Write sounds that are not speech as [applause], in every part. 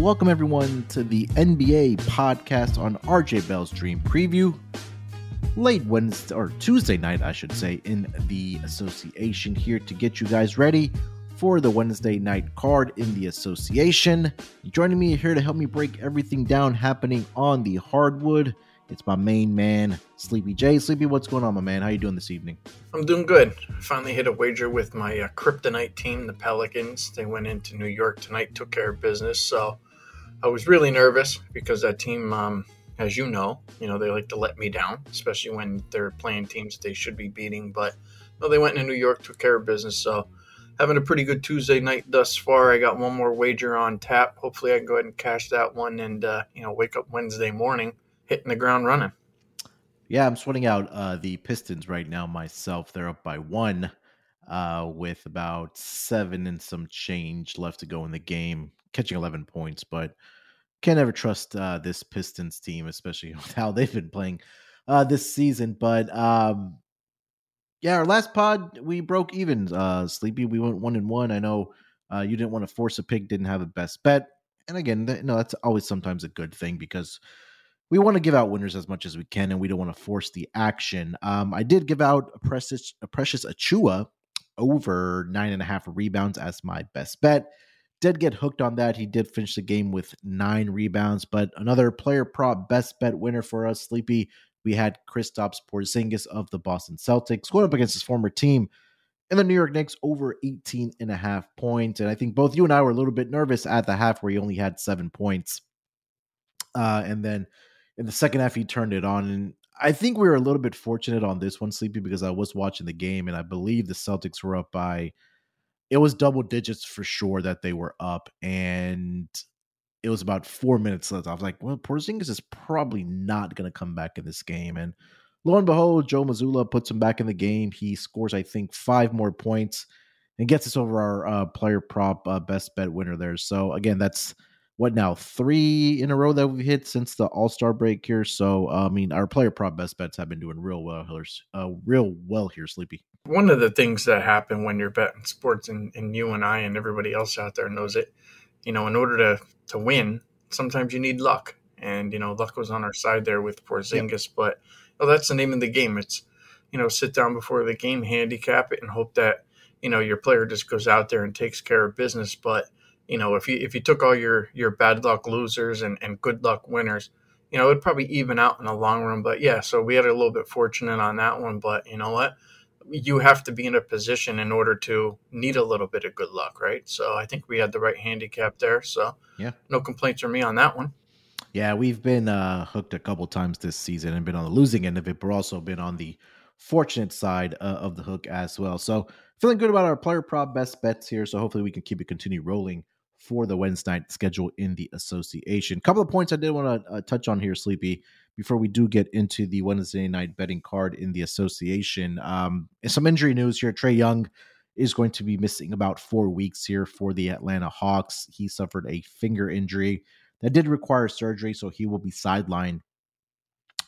welcome everyone to the NBA podcast on RJ Bell's Dream Preview. Late Wednesday or Tuesday night, I should say, in the association here to get you guys ready for the Wednesday night card in the association. Joining me here to help me break everything down happening on the hardwood. It's my main man, Sleepy J. Sleepy, what's going on, my man? How you doing this evening? I'm doing good. Finally hit a wager with my uh, kryptonite team, the Pelicans. They went into New York tonight, took care of business. So I was really nervous because that team, um, as you know, you know they like to let me down, especially when they're playing teams they should be beating. But they went into New York, took care of business. So having a pretty good Tuesday night thus far. I got one more wager on tap. Hopefully, I can go ahead and cash that one and uh, you know wake up Wednesday morning hitting the ground running. Yeah, I'm sweating out uh, the Pistons right now myself. They're up by one uh, with about seven and some change left to go in the game, catching 11 points, but can't ever trust uh, this Pistons team, especially [laughs] with how they've been playing uh, this season. But um, yeah, our last pod we broke even. Uh, Sleepy, we went one and one. I know uh, you didn't want to force a pick, didn't have a best bet, and again, th- no, that's always sometimes a good thing because we want to give out winners as much as we can, and we don't want to force the action. Um, I did give out a precious, a Precious Achiuwa over nine and a half rebounds as my best bet. Did get hooked on that. He did finish the game with nine rebounds, but another player prop best bet winner for us, Sleepy. We had Kristaps Porzingis of the Boston Celtics going up against his former team and the New York Knicks over 18 and a half points. And I think both you and I were a little bit nervous at the half where he only had seven points. Uh, and then in the second half, he turned it on. And I think we were a little bit fortunate on this one, Sleepy, because I was watching the game and I believe the Celtics were up by, it was double digits for sure that they were up. And it was about four minutes left. I was like, well, Porzingis is probably not going to come back in this game. And lo and behold, Joe Mazzulla puts him back in the game. He scores, I think, five more points and gets us over our uh, player prop uh, best bet winner there. So again, that's what now three in a row that we've hit since the All Star break here. So uh, I mean, our player prop best bets have been doing real well here, uh, real well here, Sleepy. One of the things that happen when you're betting sports, and, and you and I and everybody else out there knows it. You know, in order to to win, sometimes you need luck, and you know, luck was on our side there with Porzingis. Yep. But well, that's the name of the game. It's you know, sit down before the game, handicap it, and hope that you know your player just goes out there and takes care of business. But you know, if you if you took all your your bad luck losers and, and good luck winners, you know, it'd probably even out in the long run. But yeah, so we had a little bit fortunate on that one. But you know what? You have to be in a position in order to need a little bit of good luck, right? So I think we had the right handicap there. So yeah, no complaints from me on that one. Yeah, we've been uh, hooked a couple times this season and been on the losing end of it, but also been on the fortunate side uh, of the hook as well. So feeling good about our player prop best bets here. So hopefully we can keep it continue rolling for the Wednesday night schedule in the association. A couple of points I did want to uh, touch on here, Sleepy, before we do get into the Wednesday night betting card in the association. Um, some injury news here. Trae Young is going to be missing about four weeks here for the Atlanta Hawks. He suffered a finger injury that did require surgery, so he will be sidelined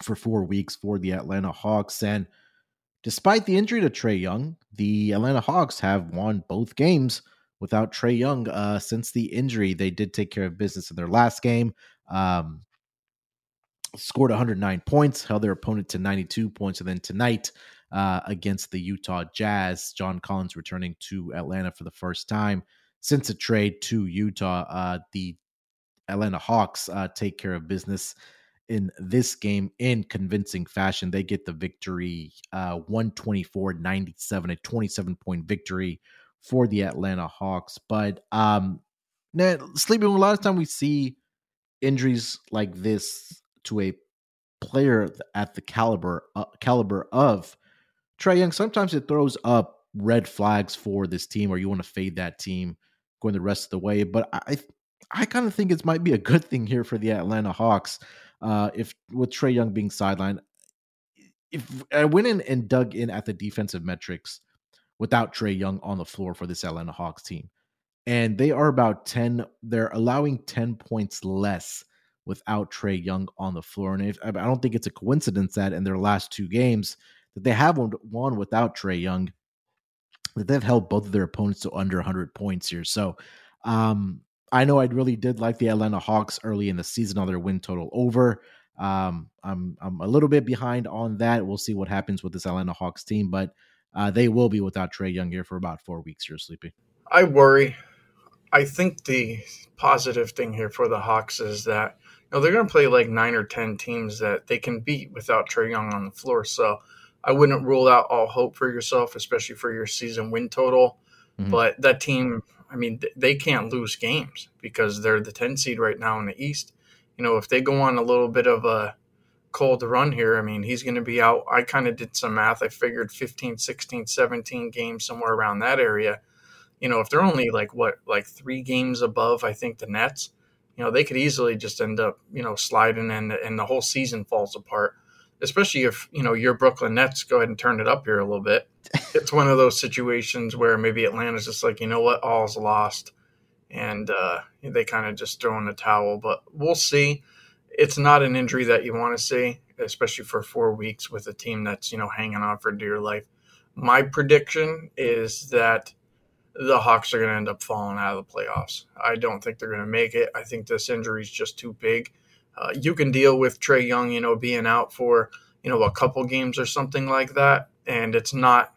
for four weeks for the Atlanta Hawks. And despite the injury to Trae Young, the Atlanta Hawks have won both games without Trae Young uh, since the injury. They did take care of business in their last game. Um, scored 109 points, held their opponent to 92 points, and then tonight uh, against the Utah Jazz, John Collins returning to Atlanta for the first time since a trade to Utah. Uh, the Atlanta Hawks uh, take care of business in this game in convincing fashion. They get the victory uh, 124 97, a 27 point victory for the Atlanta Hawks. But um now sleeping a lot of time we see injuries like this to a player at the caliber uh, caliber of Trae Young. Sometimes it throws up red flags for this team, or you want to fade that team going the rest of the way. But I I kind of think it might be a good thing here for the Atlanta Hawks. Uh, if with Trae Young being sidelined, if I went in and dug in at the defensive metrics without Trae Young on the floor for this Atlanta Hawks team. And they are about 10, they're allowing 10 points less without Trae Young on the floor. And if, I don't think it's a coincidence that in their last two games that they have won without Trae Young, that they've held both of their opponents to under 100 points here. So um, I know I really did like the Atlanta Hawks early in the season on their win total over. Um, I'm I'm a little bit behind on that. We'll see what happens with this Atlanta Hawks team, but uh, they will be without Trae Young here for about four weeks. You're sleepy. I worry. I think the positive thing here for the Hawks is that you know they're going to play like nine or ten teams that they can beat without Trae Young on the floor. So I wouldn't rule out all hope for yourself, especially for your season win total. Mm-hmm. But that team, I mean, they can't lose games because they're the 10 seed right now in the East. You know, if they go on a little bit of a cold to run here, I mean, he's going to be out. I kind of did some math. I figured 15, 16, 17 games, somewhere around that area. You know, if they're only like what, like three games above, I think the Nets, you know, they could easily just end up, you know, sliding and, and the whole season falls apart especially if you know your Brooklyn Nets go ahead and turn it up here a little bit. [laughs] it's one of those situations where maybe Atlanta's just like, you know what, all's lost, and uh, they kind of just throw in the towel. But we'll see. It's not an injury that you want to see, especially for four weeks with a team that's you know hanging on for dear life. My prediction is that the Hawks are going to end up falling out of the playoffs. I don't think they're going to make it. I think this injury is just too big uh, you can deal with Trae Young, you know, being out for you know a couple games or something like that, and it's not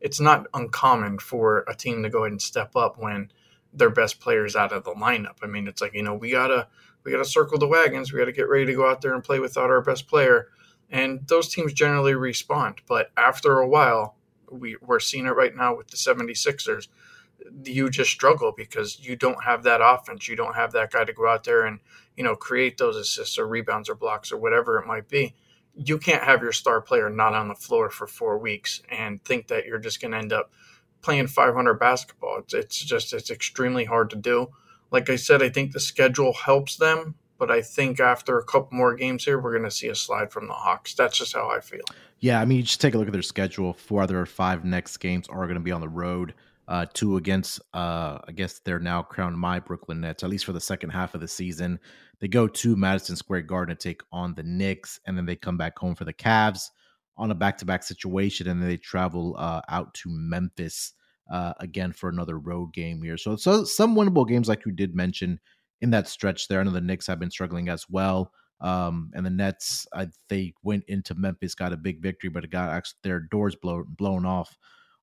it's not uncommon for a team to go ahead and step up when their best players out of the lineup. I mean, it's like you know we gotta we gotta circle the wagons. We gotta get ready to go out there and play without our best player, and those teams generally respond. But after a while, we we're seeing it right now with the 76ers you just struggle because you don't have that offense. You don't have that guy to go out there and, you know, create those assists or rebounds or blocks or whatever it might be. You can't have your star player not on the floor for four weeks and think that you're just going to end up playing 500 basketball. It's, it's just, it's extremely hard to do. Like I said, I think the schedule helps them, but I think after a couple more games here, we're going to see a slide from the Hawks. That's just how I feel. Yeah, I mean, you just take a look at their schedule. Four other five next games are going to be on the road uh, two against, uh, I guess they're now crowned my Brooklyn Nets, at least for the second half of the season. They go to Madison Square Garden to take on the Knicks, and then they come back home for the Cavs on a back to back situation, and then they travel uh, out to Memphis uh, again for another road game here. So, so some winnable games, like you did mention in that stretch there. I know the Knicks have been struggling as well. Um, and the Nets, I, they went into Memphis, got a big victory, but it got actually their doors blow, blown off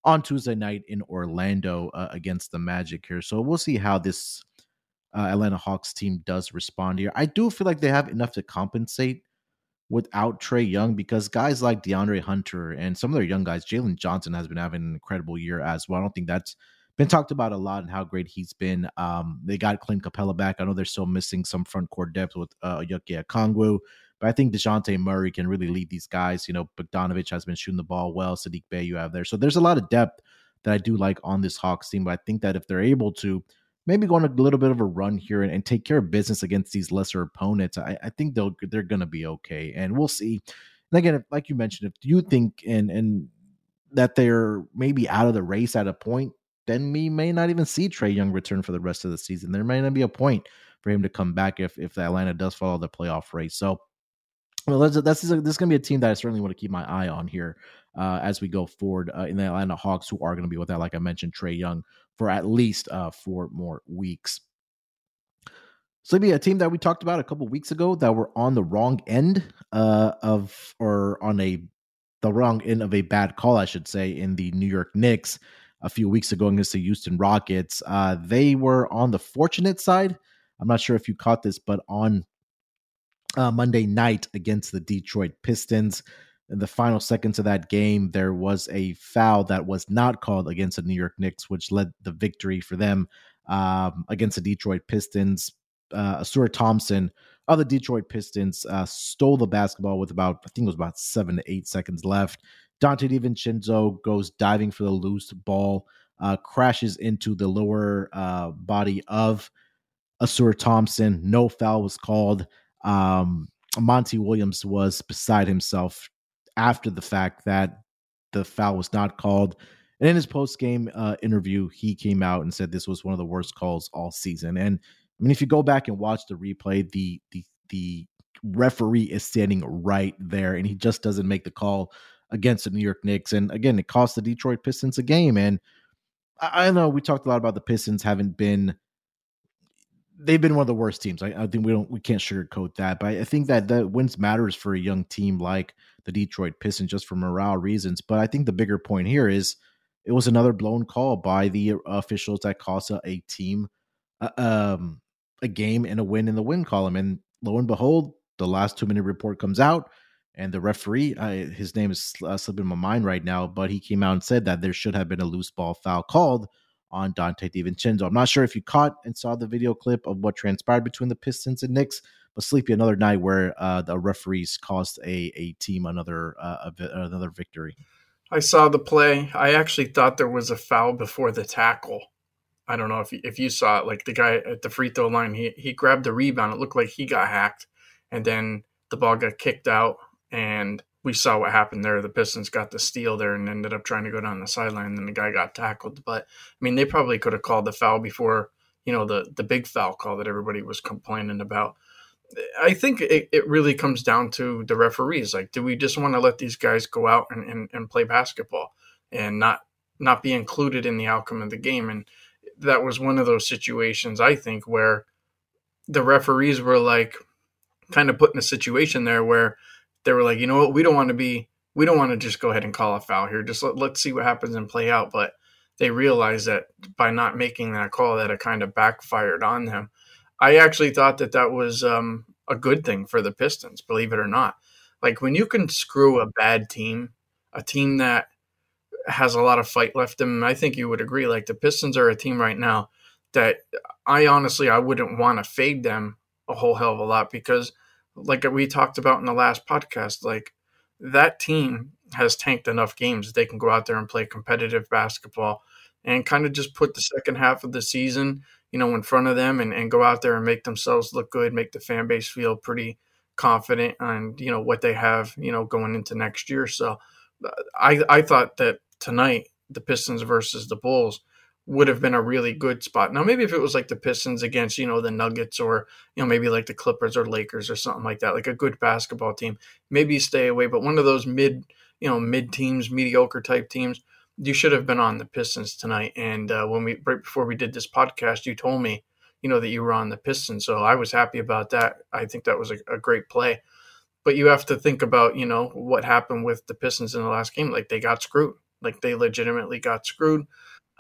on Tuesday night in Orlando uh, against the Magic here. So we'll see how this uh, Atlanta Hawks team does respond here. I do feel like they have enough to compensate without Trae Young because guys like DeAndre Hunter and some of their young guys, Jalen Johnson has been having an incredible year as well. I don't think that's been talked about a lot and how great he's been. Um, they got Clint Capela back. I know they're still missing some front court depth with uh, Onyeka Okongwu. But I think Dejounte Murray can really lead these guys. You know, Bogdanovich has been shooting the ball well. Saddiq Bey, you have there. So there's a lot of depth that I do like on this Hawks team. But I think that if they're able to maybe go on a little bit of a run here and, and take care of business against these lesser opponents, I, I think they'll they're going to be okay. And we'll see. And again, if, like you mentioned, if you think and and that they're maybe out of the race at a point, then we may not even see Trae Young return for the rest of the season. There may not be a point for him to come back if if Atlanta does follow the playoff race. So well, that's a, this is going to be a team that I certainly want to keep my eye on here uh, as we go forward uh, in the Atlanta Hawks, who are going to be without, like I mentioned, Trae Young for at least uh, four more weeks. So maybe a team that we talked about a couple weeks ago that were on the wrong end uh, of, or on a the wrong end of a bad call, I should say, in the New York Knicks a few weeks ago against the Houston Rockets. Uh, they were on the fortunate side. I'm not sure if you caught this, but on uh, Monday night against the Detroit Pistons. In the final seconds of that game, there was a foul that was not called against the New York Knicks, which led the victory for them um, against the Detroit Pistons. Uh, Ausar Thompson of the Detroit Pistons uh, stole the basketball with about, I think it was about seven to eight seconds left. Donte DiVincenzo goes diving for the loose ball, uh, crashes into the lower uh, body of Ausar Thompson. No foul was called. Um, Monty Williams was beside himself after the fact that the foul was not called. And in his post game uh, interview, he came out and said this was one of the worst calls all season. And I mean, if you go back and watch the replay, the the the referee is standing right there, and he just doesn't make the call against the New York Knicks. And again, it cost the Detroit Pistons a game. And I, I know we talked a lot about the Pistons haven't been they've been one of the worst teams. I, I, think we don't we can't sugarcoat that. But I think that the wins matters for a young team like the Detroit Pistons just for morale reasons. But I think the bigger point here is it was another blown call by the officials that cost a, team uh, um, a game and a win in the win column. And lo and behold, the last two minute report comes out, and the referee, uh, his name is uh, slipping my mind right now, but he came out and said that there should have been a loose ball foul called on Donte DiVincenzo. I'm not sure if you caught and saw the video clip of what transpired between the Pistons and Knicks, but sleepy another night where uh, the referees cost a a team another uh, another victory. I saw the play. I actually thought there was a foul before the tackle. I don't know if you, if you saw it. Like the guy at the free throw line, he he grabbed the rebound. It looked like he got hacked, and then the ball got kicked out, and we saw what happened there. The Pistons got the steal there and ended up trying to go down the sideline, and then the guy got tackled. But I mean, they probably could have called the foul before you know the the big foul call that everybody was complaining about. I think it, it really comes down to the referees. Like, do we just want to let these guys go out and, and, and play basketball and not not be included in the outcome of the game? And that was one of those situations I think where the referees were like kind of put in a situation there where they were like, you know what, we don't want to be, we don't want to just go ahead and call a foul here. Just let, let's see what happens and play out. But they realized that by not making that call, that it kind of backfired on them. I actually thought that that was um, a good thing for the Pistons, believe it or not. Like when you can screw a bad team, a team that has a lot of fight left in them, I think you would agree. Like the Pistons are a team right now that I honestly I wouldn't want to fade them a whole hell of a lot because, like we talked about in the last podcast, like that team has tanked enough games they can go out there and play competitive basketball and kind of just put the second half of the season you know, in front of them and, and go out there and make themselves look good, make the fan base feel pretty confident on, you know, what they have, you know, going into next year. So uh, I, I thought that tonight, the Pistons versus the Bulls would have been a really good spot. Now, maybe if it was like the Pistons against, you know, the Nuggets or, you know, maybe like the Clippers or Lakers or something like that, like a good basketball team, maybe stay away. But one of those mid, you know, mid teams, mediocre type teams, you should have been on the Pistons tonight. And uh, when we right before we did this podcast, you told me, you know, that you were on the Pistons, so I was happy about that. I think that was a, a great play. But you have to think about, you know, what happened with the Pistons in the last game. Like they got screwed. Like they legitimately got screwed.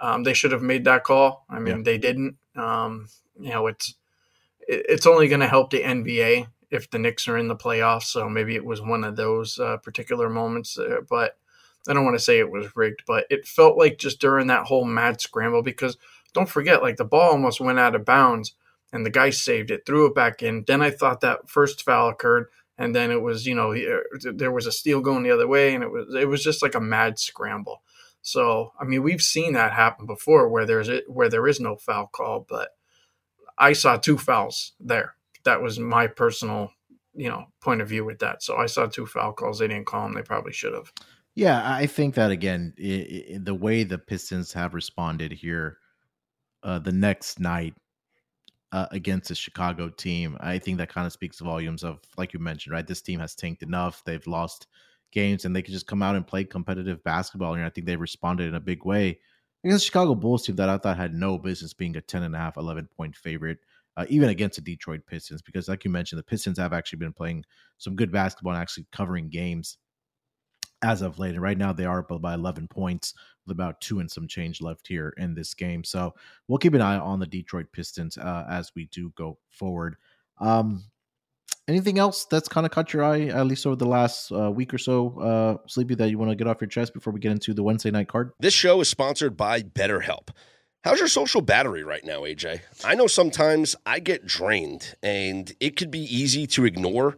Um, they should have made that call. I mean, yeah. they didn't. Um, you know, it's it, it's only going to help the NBA if the Knicks are in the playoffs. So maybe it was one of those uh, particular moments. Uh, but I don't want to say it was rigged, but it felt like just during that whole mad scramble because don't forget, like the ball almost went out of bounds and the guy saved it, threw it back in. Then I thought that first foul occurred, and then it was you know there was a steal going the other way, and it was it was just like a mad scramble. So I mean we've seen that happen before where there's it where there is no foul call, but I saw two fouls there. That was my personal you know point of view with that. So I saw two foul calls. They didn't call them. They probably should have. Yeah, I think that again, it, it, the way the Pistons have responded here, uh, the next night uh, against the Chicago team, I think that kind of speaks volumes of, like you mentioned, right? This team has tanked enough; they've lost games, and they could just come out and play competitive basketball. And I think they responded in a big way against the Chicago Bulls team that I thought had no business being a 10 and a half, 11 point favorite. Uh, even against the Detroit Pistons, because like you mentioned, the Pistons have actually been playing some good basketball and actually covering games as of late. And right now they are up by 11 points with about two and some change left here in this game. So we'll keep an eye on the Detroit Pistons uh, as we do go forward. Um, anything else that's kind of caught your eye, at least over the last uh, week or so, uh, Sleepy, that you want to get off your chest before we get into the Wednesday night card? This show is sponsored by BetterHelp. How's your social battery right now, AJ? I know sometimes I get drained and it could be easy to ignore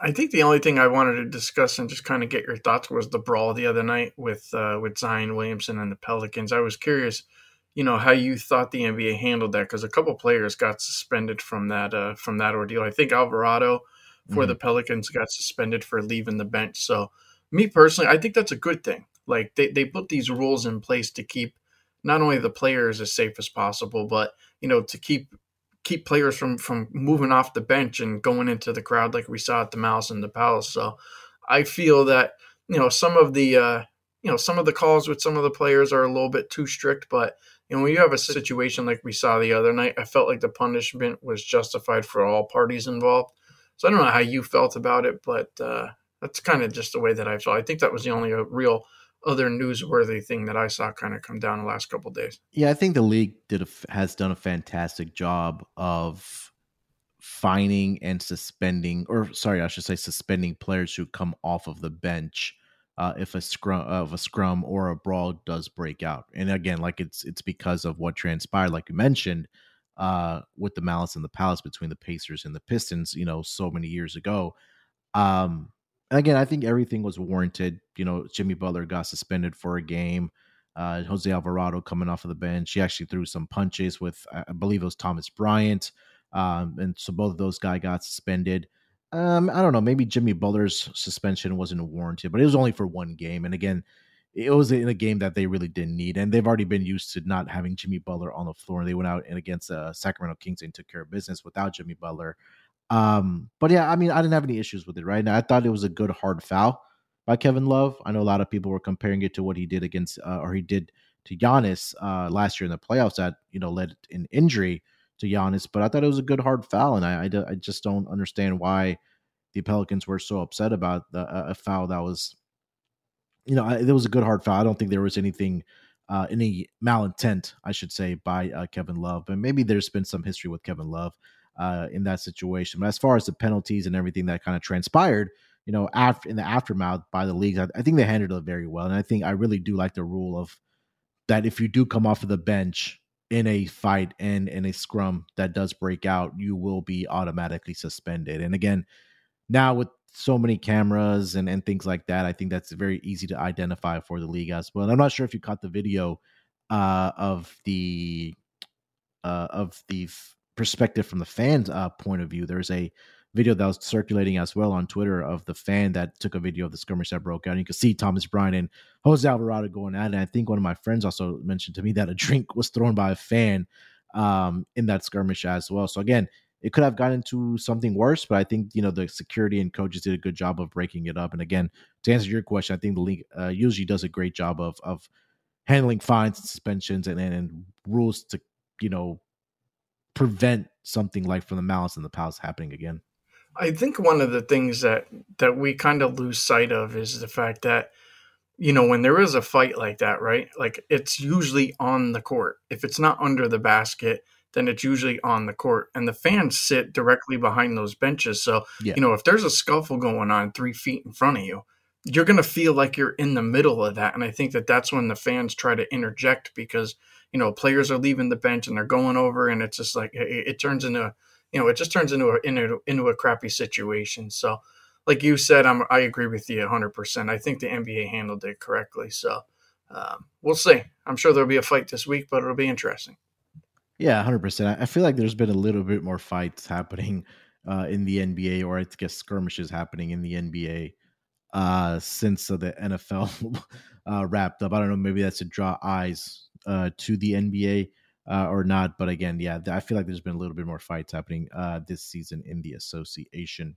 I think the only thing I wanted to discuss and just kind of get your thoughts was the brawl the other night with uh, with Zion Williamson and the Pelicans. I was curious, you know, how you thought the NBA handled that because a couple players got suspended from that uh, from that ordeal. I think Alvarado for mm-hmm. the Pelicans got suspended for leaving the bench. So, me personally, I think that's a good thing. Like they they put these rules in place to keep not only the players as safe as possible, but you know, to keep keep players from from moving off the bench and going into the crowd like we saw at the Malice and the Palace. So I feel that you know some of the uh, you know some of the calls with some of the players are a little bit too strict, but you know when you have a situation like we saw the other night, I felt like the punishment was justified for all parties involved. So I don't know how you felt about it, but uh, that's kind of just the way that I felt. I think that was the only uh, real other newsworthy thing that I saw kind of come down the last couple days. Yeah, I think the league did a, has done a fantastic job of fining and suspending, or sorry, I should say suspending players who come off of the bench uh, if a scrum of a scrum or a brawl does break out. And again, like it's it's because of what transpired, like you mentioned, uh, with the malice and the palace between the Pacers and the Pistons, you know, so many years ago. Um, again, I think everything was warranted. You know, Jimmy Butler got suspended for a game. Uh, Jose Alvarado coming off of the bench. He actually threw some punches with, I believe it was Thomas Bryant. Um, and so both of those guys got suspended. Um, I don't know. Maybe Jimmy Butler's suspension wasn't warranted, but it was only for one game. And again, it was in a game that they really didn't need. And they've already been used to not having Jimmy Butler on the floor. And They went out and against uh, Sacramento Kings and took care of business without Jimmy Butler. Um, but yeah, I mean, I didn't have any issues with it, right? Now, I thought it was a good hard foul by Kevin Love. I know a lot of people were comparing it to what he did against, uh, or he did to Giannis uh, last year in the playoffs that, you know, led in injury to Giannis. But I thought it was a good hard foul. And I, I, I just don't understand why the Pelicans were so upset about the, a foul that was, you know, it was a good hard foul. I don't think there was anything. Uh, any malintent, I should say, by uh, Kevin Love, and maybe there's been some history with Kevin Love uh, in that situation. But as far as the penalties and everything that kind of transpired, you know, after in the aftermath by the leagues, I, I, think they handled it very well. And I think I really do like the rule of that if you do come off of the bench in a fight and in a scrum that does break out, you will be automatically suspended. And again, now with so many cameras and, and things like that, I think that's very easy to identify for the league as well. And I'm not sure if you caught the video uh, of the uh, of the perspective from the fans' uh, point of view, there's a video that was circulating as well on Twitter of the fan that took a video of the skirmish that broke out. And you can see Thomas Bryant and Jose Alvarado going at it. And I think one of my friends also mentioned to me that a drink [laughs] was thrown by a fan um, in that skirmish as well. So again, it could have gotten to something worse, but I think you know the security and coaches did a good job of breaking it up. And again, to answer your question, I think the league uh, usually does a great job of of handling fines, and suspensions, and, and, and rules to you know prevent something like from the malice and the palace happening again. I think one of the things that that we kind of lose sight of is the fact that you know when there is a fight like that, right? Like it's usually on the court. If it's not under the basket, then it's usually on the court. And the fans sit directly behind those benches. So, yeah. you know, if there's a scuffle going on three feet in front of you, you're going to feel like you're in the middle of that. And I think that that's when the fans try to interject because, you know, players are leaving the bench and they're going over and it's just like, it, it turns into, you know, it just turns into a, into, into a crappy situation. So, like you said, I'm, I agree with you 100%. I think the NBA handled it correctly. So, um, we'll see. I'm sure there'll be a fight this week, but it'll be interesting. Yeah, 100%. I feel like there's been a little bit more fights happening uh, in the NBA, or I guess skirmishes happening in the NBA uh, since [laughs] uh, the NFL wrapped up. I don't know, maybe that's to draw eyes uh, to the NBA uh, or not. But again, yeah, I feel like there's been a little bit more fights happening uh, this season in the association.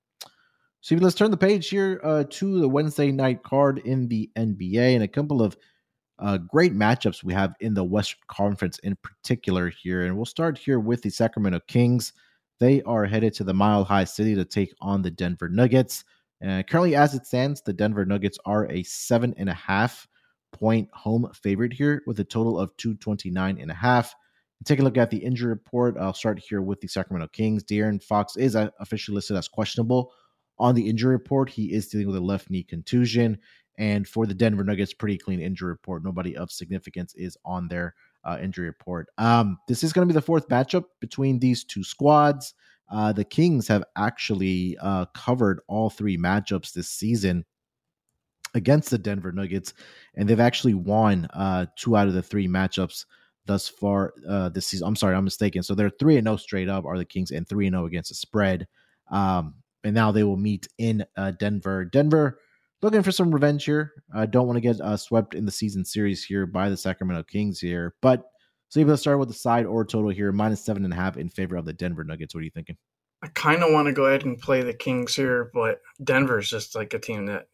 So let's turn the page here uh, to the Wednesday night card in the NBA and a couple of uh, great matchups we have in the Western Conference in particular here. And we'll start here with the Sacramento Kings. They are headed to the Mile High City to take on the Denver Nuggets. Uh, currently, as it stands, the Denver Nuggets are a seven and a half point home favorite here with a total of 229 and a half. take a look at the injury report. I'll start here with the Sacramento Kings. De'Aaron Fox is uh, officially listed as questionable on the injury report. He is dealing with a left knee contusion. And for the Denver Nuggets, pretty clean injury report. Nobody of significance is on their uh, injury report. Um, this is going to be the fourth matchup between these two squads. Uh, the Kings have actually uh, covered all three matchups this season against the Denver Nuggets, and they've actually won uh, two out of the three matchups thus far uh, this season. I'm sorry, I'm mistaken. So they're three and zero oh straight up are the Kings, and three and zero oh against the spread. Um, and now they will meet in uh, Denver. Denver looking for some revenge here. I don't want to get uh, swept in the season series here by the Sacramento Kings here, but so you let's start with the side or total here, minus seven and a half in favor of the Denver Nuggets. What are you thinking? I kind of want to go ahead and play the Kings here, but Denver is just like a team that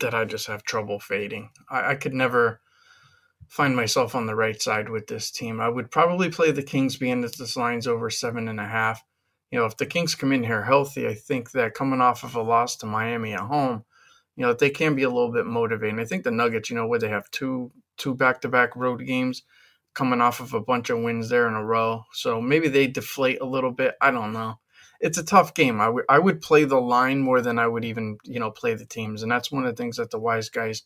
that I just have trouble fading. I, I could never find myself on the right side with this team. I would probably play the Kings being that this line's over seven and a half. You know, if the Kings come in here healthy, I think that coming off of a loss to Miami at home, you know, they can be a little bit motivating. I think the Nuggets, you know, where they have two two back to back road games coming off of a bunch of wins there in a row. So maybe they deflate a little bit. I don't know. It's a tough game. I would would play the line more than I would even, you know, play the teams. And that's one of the things that the wise guys,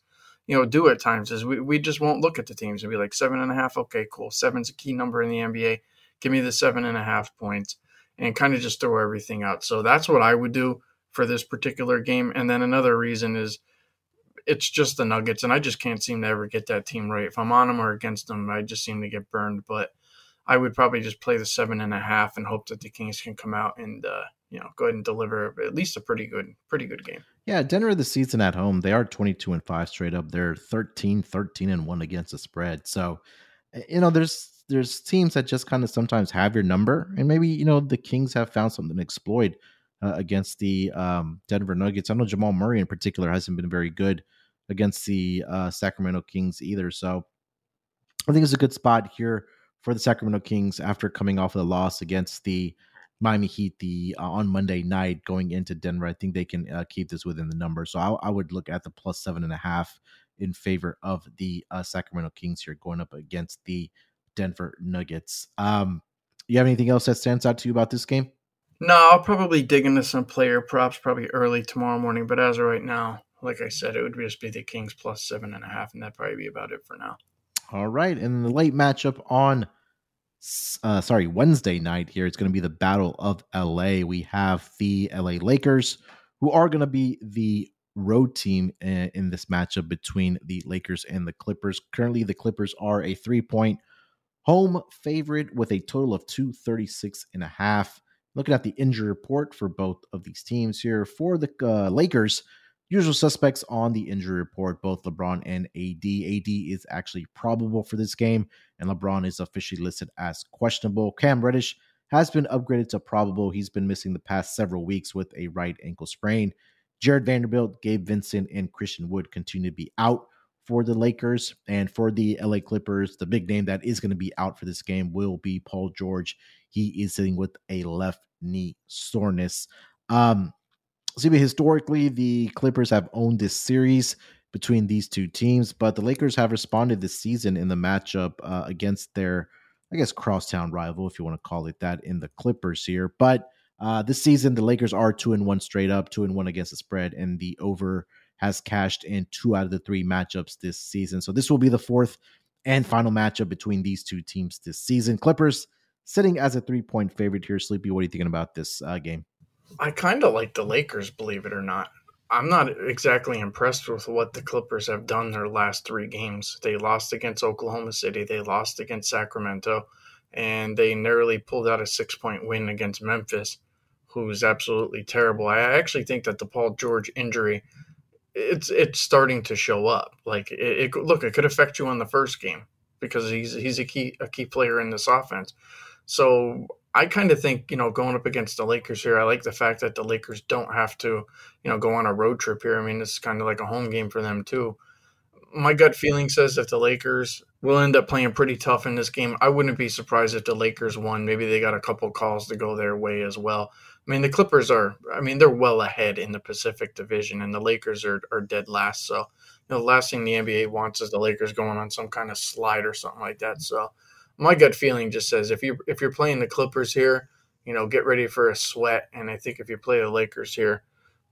you know, do at times is we, we just won't look at the teams and be like seven and a half, okay, cool. Seven's a key number in the NBA. Give me the seven and a half points and kind of just throw everything out. So that's what I would do for this particular game. And then another reason is it's just the Nuggets, and I just can't seem to ever get that team right. If I'm on them or against them, I just seem to get burned. But I would probably just play the seven and a half and hope that the Kings can come out and uh, you know go ahead and deliver at least a pretty good pretty good game. Yeah, Denver the season at home, they are 22 and 5 straight up. They're 13 13 and 1 against the spread. So, eh, you know, there's there's teams that just kind of sometimes have your number and maybe, you know, the Kings have found something to exploit uh, against the um, Denver Nuggets. I know Jamal Murray in particular hasn't been very good against the uh, Sacramento Kings either. So I think it's a good spot here for the Sacramento Kings after coming off of the loss against the Miami Heat the uh, on Monday night going into Denver. I think they can uh, keep this within the number. So I, I, would look at the plus seven and a half in favor of the uh, Sacramento Kings here going up against the Denver Nuggets. Um, you have anything else that stands out to you about this game? No, I'll probably dig into some player props probably early tomorrow morning. But as of right now, like I said, it would just be the Kings plus seven and a half, and that'd probably be about it for now. All right, and the late matchup on, uh, sorry, Wednesday night here, it's going to be the Battle of LA. We have the LA Lakers, who are going to be the road team in, in this matchup between the Lakers and the Clippers. Currently, the Clippers are a three point home favorite with a total of 236 and a half. Looking at the injury report for both of these teams here for the uh, Lakers, usual suspects on the injury report, both LeBron and AD. AD is actually probable for this game, and LeBron is officially listed as questionable. Cam Reddish has been upgraded to probable. He's been missing the past several weeks with a right ankle sprain. Jarred Vanderbilt, Gabe Vincent, and Christian Wood continue to be out for the Lakers. And for the LA Clippers, the big name that is going to be out for this game will be Paul George. He is sitting with a left knee soreness. Um, see, historically, the Clippers have owned this series between these two teams, but the Lakers have responded this season in the matchup uh, against their I guess, crosstown rival, if you want to call it that, in the Clippers here. But uh, this season, the Lakers are two and one straight up, two and one against the spread, and the over has cashed in two out of the three matchups this season. So this will be the fourth and final matchup between these two teams this season. Clippers sitting as a three point favorite here. Sleepy, what are you thinking about this uh, game? I kind of like the Lakers, believe it or not. I'm not exactly impressed with what the Clippers have done their last three games. They lost against Oklahoma City, they lost against Sacramento, and they narrowly pulled out a six point win against Memphis, who's absolutely terrible. I actually think that the Paul George injury it's it's starting to show up. Like it, it look, it could affect you on the first game because he's he's a key a key player in this offense. So I kind of think, you know, going up against the Lakers here, I like the fact that the Lakers don't have to, you know, go on a road trip here. I mean, it's kind of like a home game for them too. My gut feeling says that the Lakers will end up playing pretty tough in this game. I wouldn't be surprised if the Lakers won. Maybe they got a couple calls to go their way as well. I mean, the Clippers are, I mean, they're well ahead in the Pacific Division, and the Lakers are, are dead last. So, you know, the last thing the NBA wants is the Lakers going on some kind of slide or something like that. So, my gut feeling just says if you if you're playing the Clippers here, you know, get ready for a sweat. And I think if you play the Lakers here,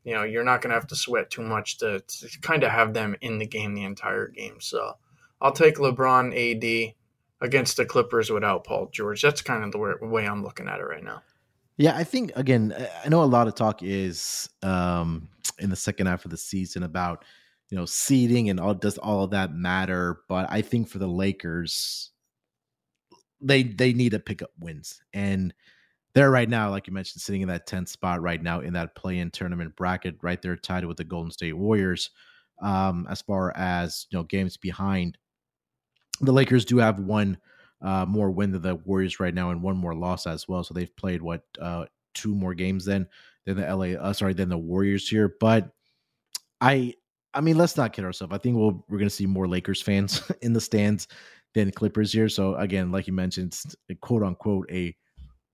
you know, you're not going to have to sweat too much to, to kind of have them in the game the entire game. So I'll take LeBron AD against the Clippers without Paul George. That's kind of the way, I'm looking at it right now. Yeah, I think again, I know a lot of talk is um, in the second half of the season about you know seeding and all does all of that matter, but I think for the Lakers, they they need to pick up wins and they're right now like you mentioned sitting in that 10th spot right now in that play-in tournament bracket right there tied with the golden state warriors um as far as you know games behind. The lakers do have one uh more win than the warriors right now and one more loss as well so they've played what uh two more games than than the la uh, sorry than the warriors here but i i mean let's not kid ourselves. I think we'll, we're gonna see more lakers fans [laughs] in the stands than Clippers here. So again, like you mentioned, quote unquote a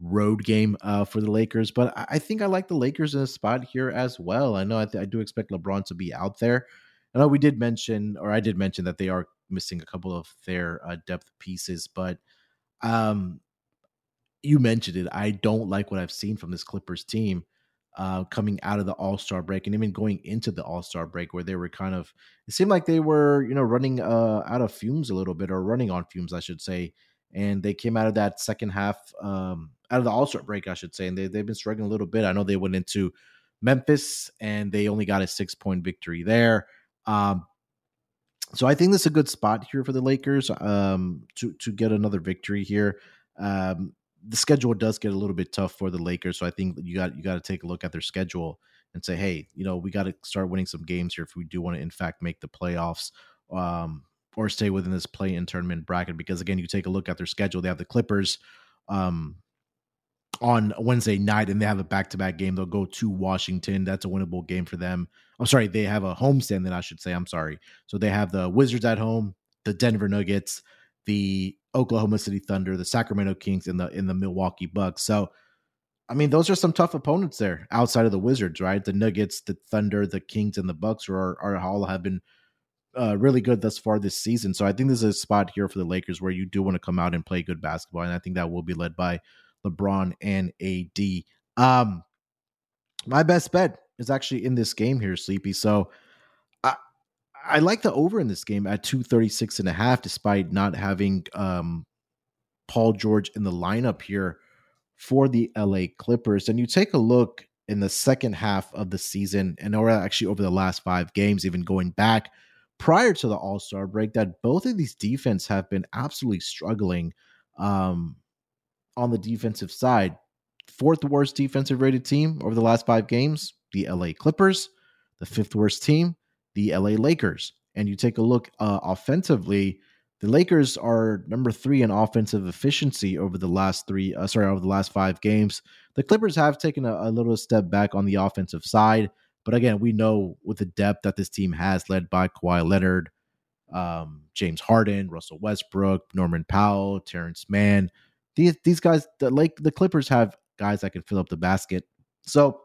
road game uh, for the Lakers. But I think I like the Lakers in a spot here as well. I know I, th- I do expect LeBron to be out there. I know we did mention, or I did mention that they are missing a couple of their uh, depth pieces, but um, you mentioned it. I don't like what I've seen from this Clippers team uh, coming out of the All Star break and even going into the All Star break, where they were kind of it seemed like they were you know running uh, out of fumes a little bit or running on fumes, I should say. And they came out of that second half, um, out of the All Star break, I should say, and they they've been struggling a little bit. I know they went into Memphis and they only got a six point victory there. Um, so I think this is a good spot here for the Lakers um, to to get another victory here. Um, the schedule does get a little bit tough for the Lakers. So I think you got you got to take a look at their schedule and say, hey, you know, we got to start winning some games here if we do want to, in fact, make the playoffs um, or stay within this play-in tournament bracket. Because again, you take a look at their schedule; they have the Clippers um, on Wednesday night, and they have a back-to-back game. They'll go to Washington. That's a winnable game for them. I'm sorry, they have a homestand. Then I should say, I'm sorry. So they have the Wizards at home, the Denver Nuggets, the Oklahoma City Thunder, the Sacramento Kings, and the in the Milwaukee Bucks. So, I mean, those are some tough opponents there outside of the Wizards, right? The Nuggets, the Thunder, the Kings, and the Bucks are are all have been uh, really good thus far this season. So I think this is a spot here for the Lakers where you do want to come out and play good basketball, and I think that will be led by LeBron and AD. Um, my best bet is actually in this game here, Sleepy. So I like the over in this game at 236 and a half, despite not having um, Paul George in the lineup here for the LA Clippers. And you take a look in the second half of the season, and or actually over the last five games, even going back prior to the All Star break, that both of these defense have been absolutely struggling um, on the defensive side. Fourth worst defensive rated team over the last five games, the LA Clippers. The fifth worst team, the LA Lakers. And you take a look uh, offensively, the Lakers are number three in offensive efficiency over the last three, uh, sorry, over the last five games. The Clippers have taken a, a, little step back on the offensive side, but again, we know with the depth that this team has, led by Kawhi Leonard, um, James Harden, Russell Westbrook, Norman Powell, Terance Mann. These these guys, the Lake, the Clippers have guys that can fill up the basket. So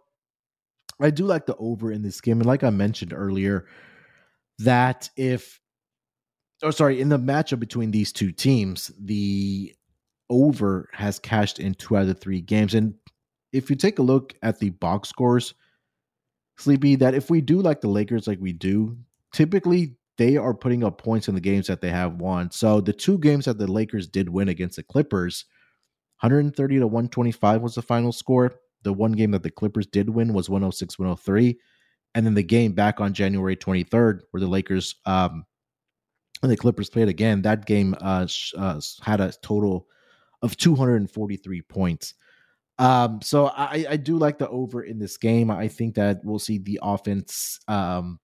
I do like the over in this game. And like I mentioned earlier, that if, oh, sorry, in the matchup between these two teams, the over has cashed in two out of the three games. And if you take a look at the box scores, Sleepy, that if we do like the Lakers like we do, typically they are putting up points in the games that they have won. So the two games that the Lakers did win against the Clippers, 130 to 125 was the final score. The one game that the Clippers did win was 106 103. And then the game back on January 23rd, where the Lakers um, and the Clippers played again, that game uh, uh, had a total of 243 points. Um, so I, I do like the over in this game. I think that we'll see the offense um,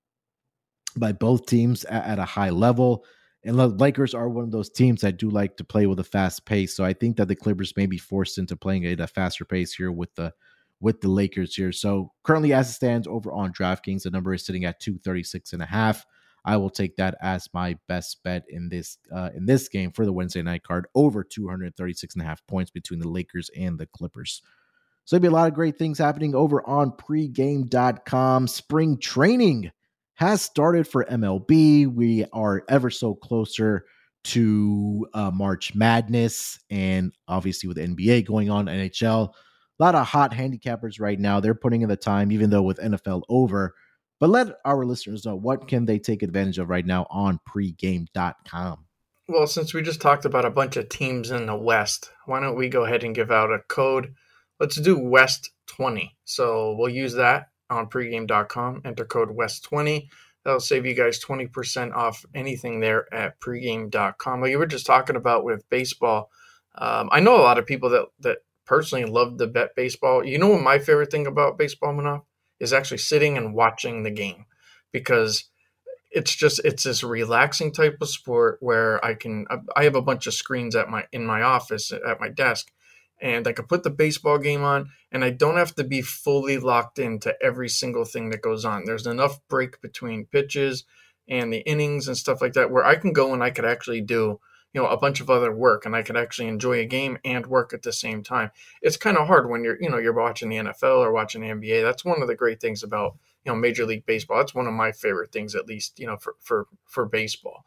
by both teams at, at, a high level. And the Lakers are one of those teams that do like to play with a fast pace. So I think that the Clippers may be forced into playing at a faster pace here with the with the Lakers here. So currently as it stands over on DraftKings, the number is sitting at 236 and a half. I will take that as my best bet in this uh, in this game for the Wednesday night card over 236 and a half points between the Lakers and the Clippers. So there'll be a lot of great things happening over on pregame.com. Spring training has started for MLB. We are ever so closer to uh, March Madness, and obviously with NBA going on, NHL. A lot of hot handicappers right now. They're putting in the time, even though with NFL over. But let our listeners know what can they take advantage of right now on pregame.com. Well, since we just talked about a bunch of teams in the West, why don't we go ahead and give out a code? Let's do West 20. So we'll use that on pregame.com. Enter code West20. That'll save you guys 20% off anything there at pregame.com. Like you were just talking about with baseball. Um, I know a lot of people that, that personally love to bet baseball. You know what my favorite thing about baseball, Munaf? Is actually sitting and watching the game because it's just it's this relaxing type of sport where I can I have a bunch of screens at my in my office at my desk and I could put the baseball game on and I don't have to be fully locked into every single thing that goes on. There's enough break between pitches and the innings and stuff like that where I can go and I could actually do you know a bunch of other work and I could actually enjoy a game and work at the same time. It's kind of hard when you're you know you're watching the NFL or watching the NBA. That's one of the great things about you know Major League Baseball. That's one of my favorite things, at least you know for for for baseball.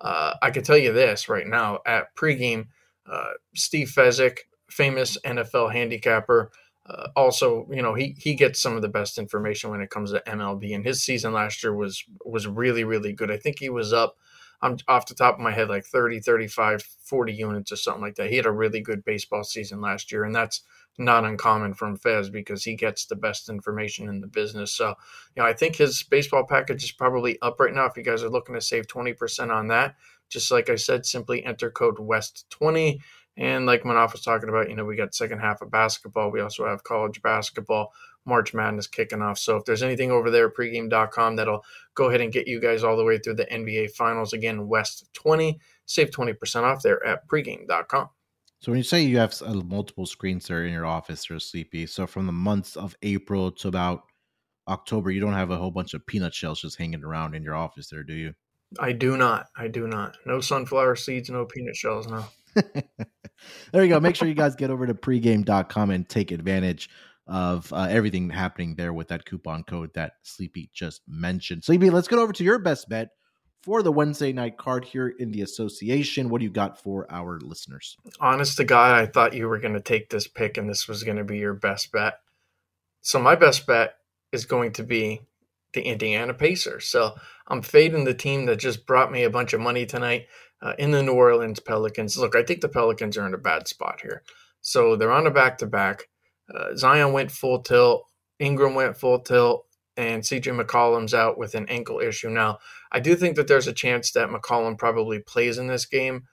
Uh, I can tell you this right now at pregame, uh, Steve Fezzik, famous NFL handicapper. Uh, also, you know, he he gets some of the best information when it comes to MLB, and his season last year was was really really good. I think he was up. I'm off the top of my head like 30, 35, 40 units or something like that. He had a really good baseball season last year, and that's not uncommon from Fez because he gets the best information in the business. So, you know, I think his baseball package is probably up right now. If you guys are looking to save 20% on that, just like I said, simply enter code WEST20 and like Munaf was talking about, you know, we got second half of basketball. We also have college basketball, March Madness kicking off. So if there's anything over there pregame.com that'll go ahead and get you guys all the way through the NBA Finals, again, West 20, save 20% off there at pregame.com. So when you say you have uh, multiple screens there in your office or sleepy, so from the months of April to about October, you don't have a whole bunch of peanut shells just hanging around in your office there, do you? I do not. I do not. No sunflower seeds, no peanut shells, no. [laughs] there you go. Make sure you guys get over to pregame.com and take advantage of uh, everything happening there with that coupon code that Sleepy just mentioned. Sleepy, let's get over to your best bet for the Wednesday night card here in the association. What do you got for our listeners? Honest to God, I thought you were going to take this pick and this was going to be your best bet. So, my best bet is going to be the Indiana Pacers. So, I'm fading the team that just brought me a bunch of money tonight uh, in the New Orleans Pelicans. Look, I think the Pelicans are in a bad spot here. So they're on a back to back. Zion went full tilt, Ingram went full tilt, and CJ McCollum's out with an ankle issue. Now, I do think that there's a chance that McCollum probably plays in this game,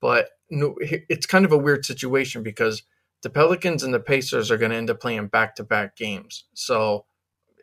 but it's kind of a weird situation because the Pelicans and the Pacers are going to end up playing back to back games. So,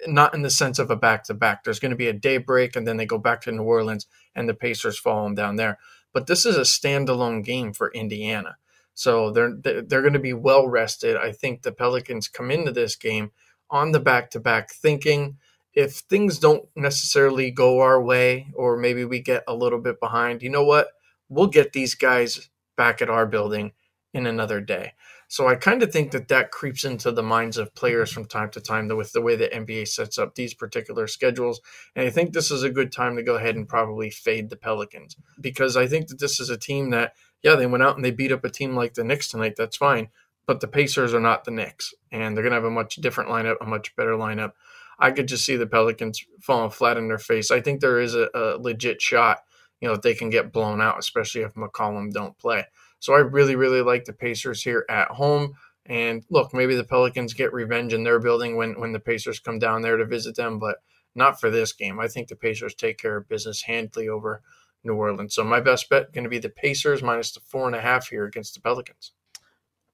not in the sense of a back to back. There's going to be a day break, and then they go back to New Orleans, and the Pacers fall them down there but this is a standalone game for Indiana. So they're they're going to be well rested. I think the Pelicans come into this game on the back to back thinking if things don't necessarily go our way or maybe we get a little bit behind, you know what? We'll get these guys back at our building in another day. So I kind of think that that creeps into the minds of players from time to time with the way the NBA sets up these particular schedules. And I think this is a good time to go ahead and probably fade the Pelicans because I think that this is a team that yeah, they went out and they beat up a team like the Knicks tonight. That's fine. But the Pacers are not the Knicks, and they're going to have a much different lineup, a much better lineup. I could just see the Pelicans falling flat in their face. I think there is a, a legit shot, you know, if they can get blown out, especially if McCollum don't play. So I really, really like the Pacers here at home. And look, maybe the Pelicans get revenge in their building when when the Pacers come down there to visit them, but not for this game. I think the Pacers take care of business handily over New Orleans. So my best bet going to be the Pacers minus the four and a half here against the Pelicans.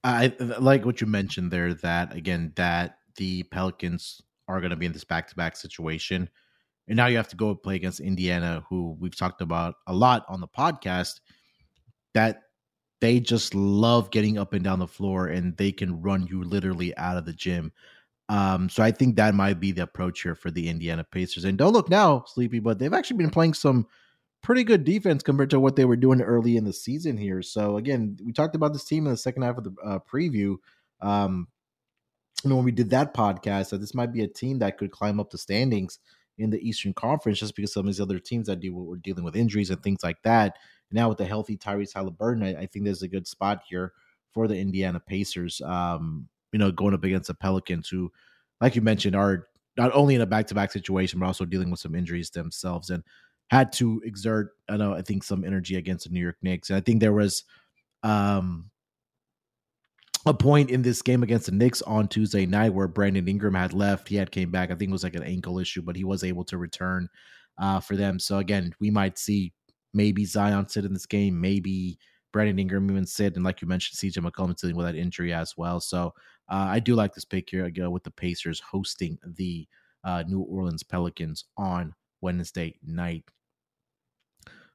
I like what you mentioned there. That again, that the Pelicans are going to be in this back-to-back situation, and now you have to go play against Indiana, who we've talked about a lot on the podcast. That they just love getting up and down the floor, and they can run you literally out of the gym. Um, so I think that might be the approach here for the Indiana Pacers. And don't look now, Sleepy, but they've actually been playing some pretty good defense compared to what they were doing early in the season here. So again, we talked about this team in the second half of the uh, preview. Um, know, when we did that podcast, that this might be a team that could climb up the standings in the Eastern Conference just because some of these other teams that do what we're dealing with injuries and things like that. Now with the healthy Tyrese Halliburton, I, I think there's a good spot here for the Indiana Pacers. Um, you know, going up against the Pelicans, who, like you mentioned, are not only in a back-to-back situation but also dealing with some injuries themselves and had to exert, I know, I think some energy against the New York Knicks. And I think there was um a point in this game against the Knicks on Tuesday night where Brandon Ingram had left. He had came back. I think it was like an ankle issue, but he was able to return uh, for them. So again, we might see maybe Zion sit in this game, maybe Brandon Ingram even sit, and like you mentioned, CJ McCollum dealing with that injury as well. So uh, I do like this pick here again with the Pacers hosting the uh, New Orleans Pelicans on Wednesday night.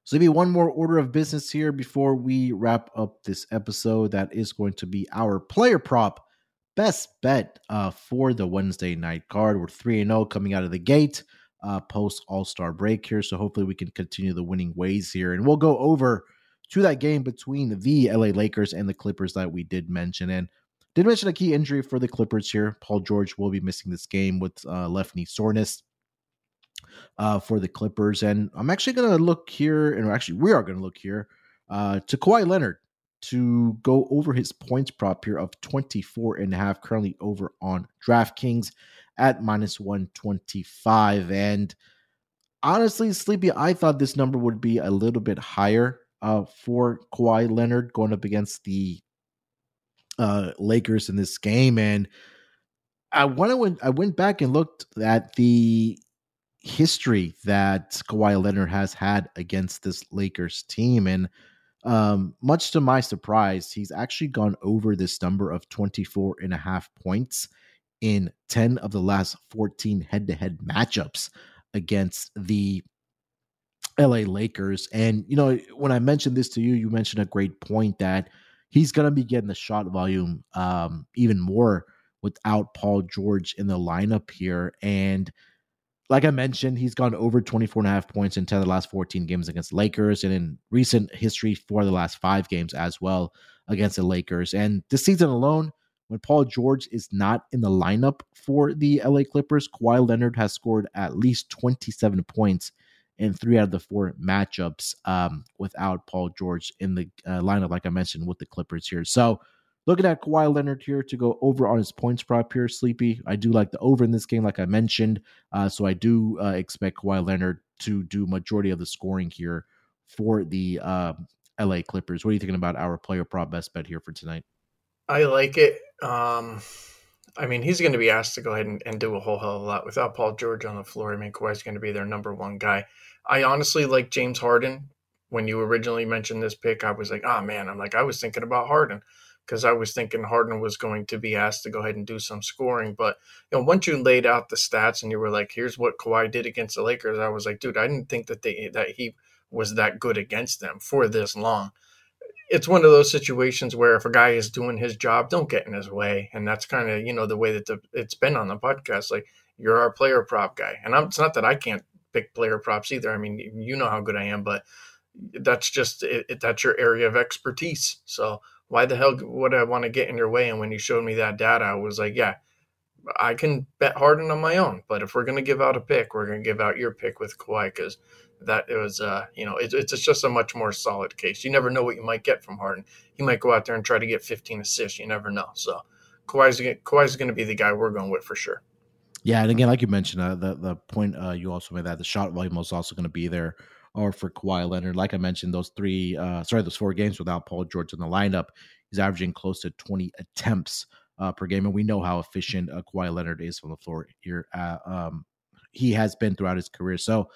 So maybe one more order of business here before we wrap up this episode. That is going to be our player prop best bet uh, for the Wednesday night card. We're three and zero oh coming out of the gate uh, post All Star break here, so hopefully we can continue the winning ways here, and we'll go over to that game between the LA Lakers and the Clippers that we did mention. And did mention a key injury for the Clippers here. Paul George will be missing this game with uh, left knee soreness uh, for the Clippers. And I'm actually going to look here, and actually, we are going to look here uh, to Kawhi Leonard to go over his points prop here of 24 and a half, currently over on DraftKings at minus 125. And honestly, Sleepy, I thought this number would be a little bit higher uh, for Kawhi Leonard going up against the uh, Lakers in this game. And I went, I went back and looked at the history that Kawhi Leonard has had against this Lakers team. And um, much to my surprise, he's actually gone over this number of 24 and a half points in 10 of the last 14 head to head matchups against the LA Lakers. And, you know, when I mentioned this to you, you mentioned a great point that he's going to be getting the shot volume um, even more without Paul George in the lineup here. And, like I mentioned, he's gone over 24 and a half points in 10 of the last 14 games against Lakers and in recent history for the last five games as well against the Lakers. And this season alone, when Paul George is not in the lineup for the LA Clippers, Kawhi Leonard has scored at least 27 points in three out of the four matchups um, without Paul George in the uh, lineup, like I mentioned, with the Clippers here. So, Looking at Kawhi Leonard here to go over on his points prop here, Sleepy. I do like the over in this game, like I mentioned. Uh, so I do uh, expect Kawhi Leonard to do majority of the scoring here for the uh, LA Clippers. What are you thinking about our player prop best bet here for tonight? I like it. Um, I mean, he's going to be asked to go ahead and, and, do a whole hell of a lot without Paul George on the floor. I mean, Kawhi's going to be their number one guy. I honestly like James Harden. When you originally mentioned this pick, I was like, oh man, I'm like, I was thinking about Harden because I was thinking Harden was going to be asked to go ahead and do some scoring. But you know, once you laid out the stats and you were like, "Here's what Kawhi did against the Lakers," I was like, "Dude, I didn't think that they that he was that good against them for this long." It's one of those situations where if a guy is doing his job, don't get in his way, and that's kind of you know the way that the, it's been on the podcast. Like you're our player prop guy, and I'm, it's not that I can't pick player props either. I mean, you know how good I am, but that's just it, it, that's your area of expertise. So why the hell would I want to get in your way? And when you showed me that data, I was like, yeah, I can bet Harden on my own. But if we're going to give out a pick, we're going to give out your pick with Kawhi because that it was, uh, you know, it, it's just a much more solid case. You never know what you might get from Harden. He might go out there and try to get 15 assists. You never know. So Kawhi's, Kawhi's going to be the guy we're going with for sure. Yeah, and again, like you mentioned, uh, the the point uh, you also made that the shot volume was also going to be there, or for Kawhi Leonard. Like I mentioned, those three, uh, sorry, those four games without Paul George in the lineup, he's averaging close to 20 attempts uh, per game, and we know how efficient uh, Kawhi Leonard is from the floor here. Uh, um, he has been throughout his career. So,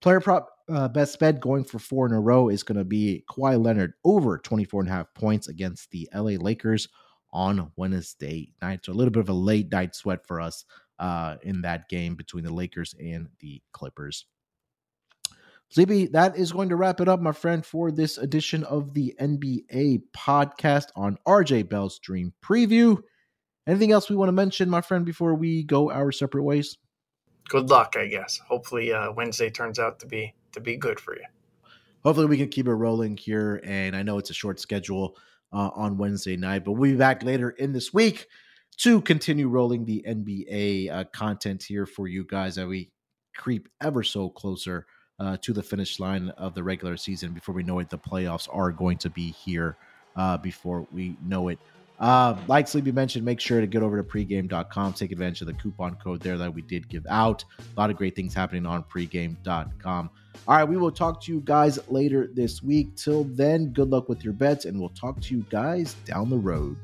player prop uh, best bet going for four in a row is going to be Kawhi Leonard over 24 and a half points against the LA Lakers on Wednesday night. So, a little bit of a late night sweat for us uh, in that game between the Lakers and the Clippers. Sleepy, that is going to wrap it up, my friend, for this edition of the NBA podcast on RJ Bell's Dream Preview. Anything else we want to mention, my friend, before we go our separate ways? good luck, I guess. Hopefully, uh, Wednesday turns out to be to be good for you. Hopefully, we can keep it rolling here. And I know it's a short schedule uh, on Wednesday night, but we'll be back later in this week to continue rolling the NBA uh, content here for you guys as we creep ever so closer uh, to the finish line of the regular season. Before we know it, the playoffs are going to be here uh, before we know it. Uh, like Sleepy mentioned, make sure to get over to pregame.com. Take advantage of the coupon code there that we did give out. A lot of great things happening on pregame.com. All right, we will talk to you guys later this week. Till then, good luck with your bets, and we'll talk to you guys down the road.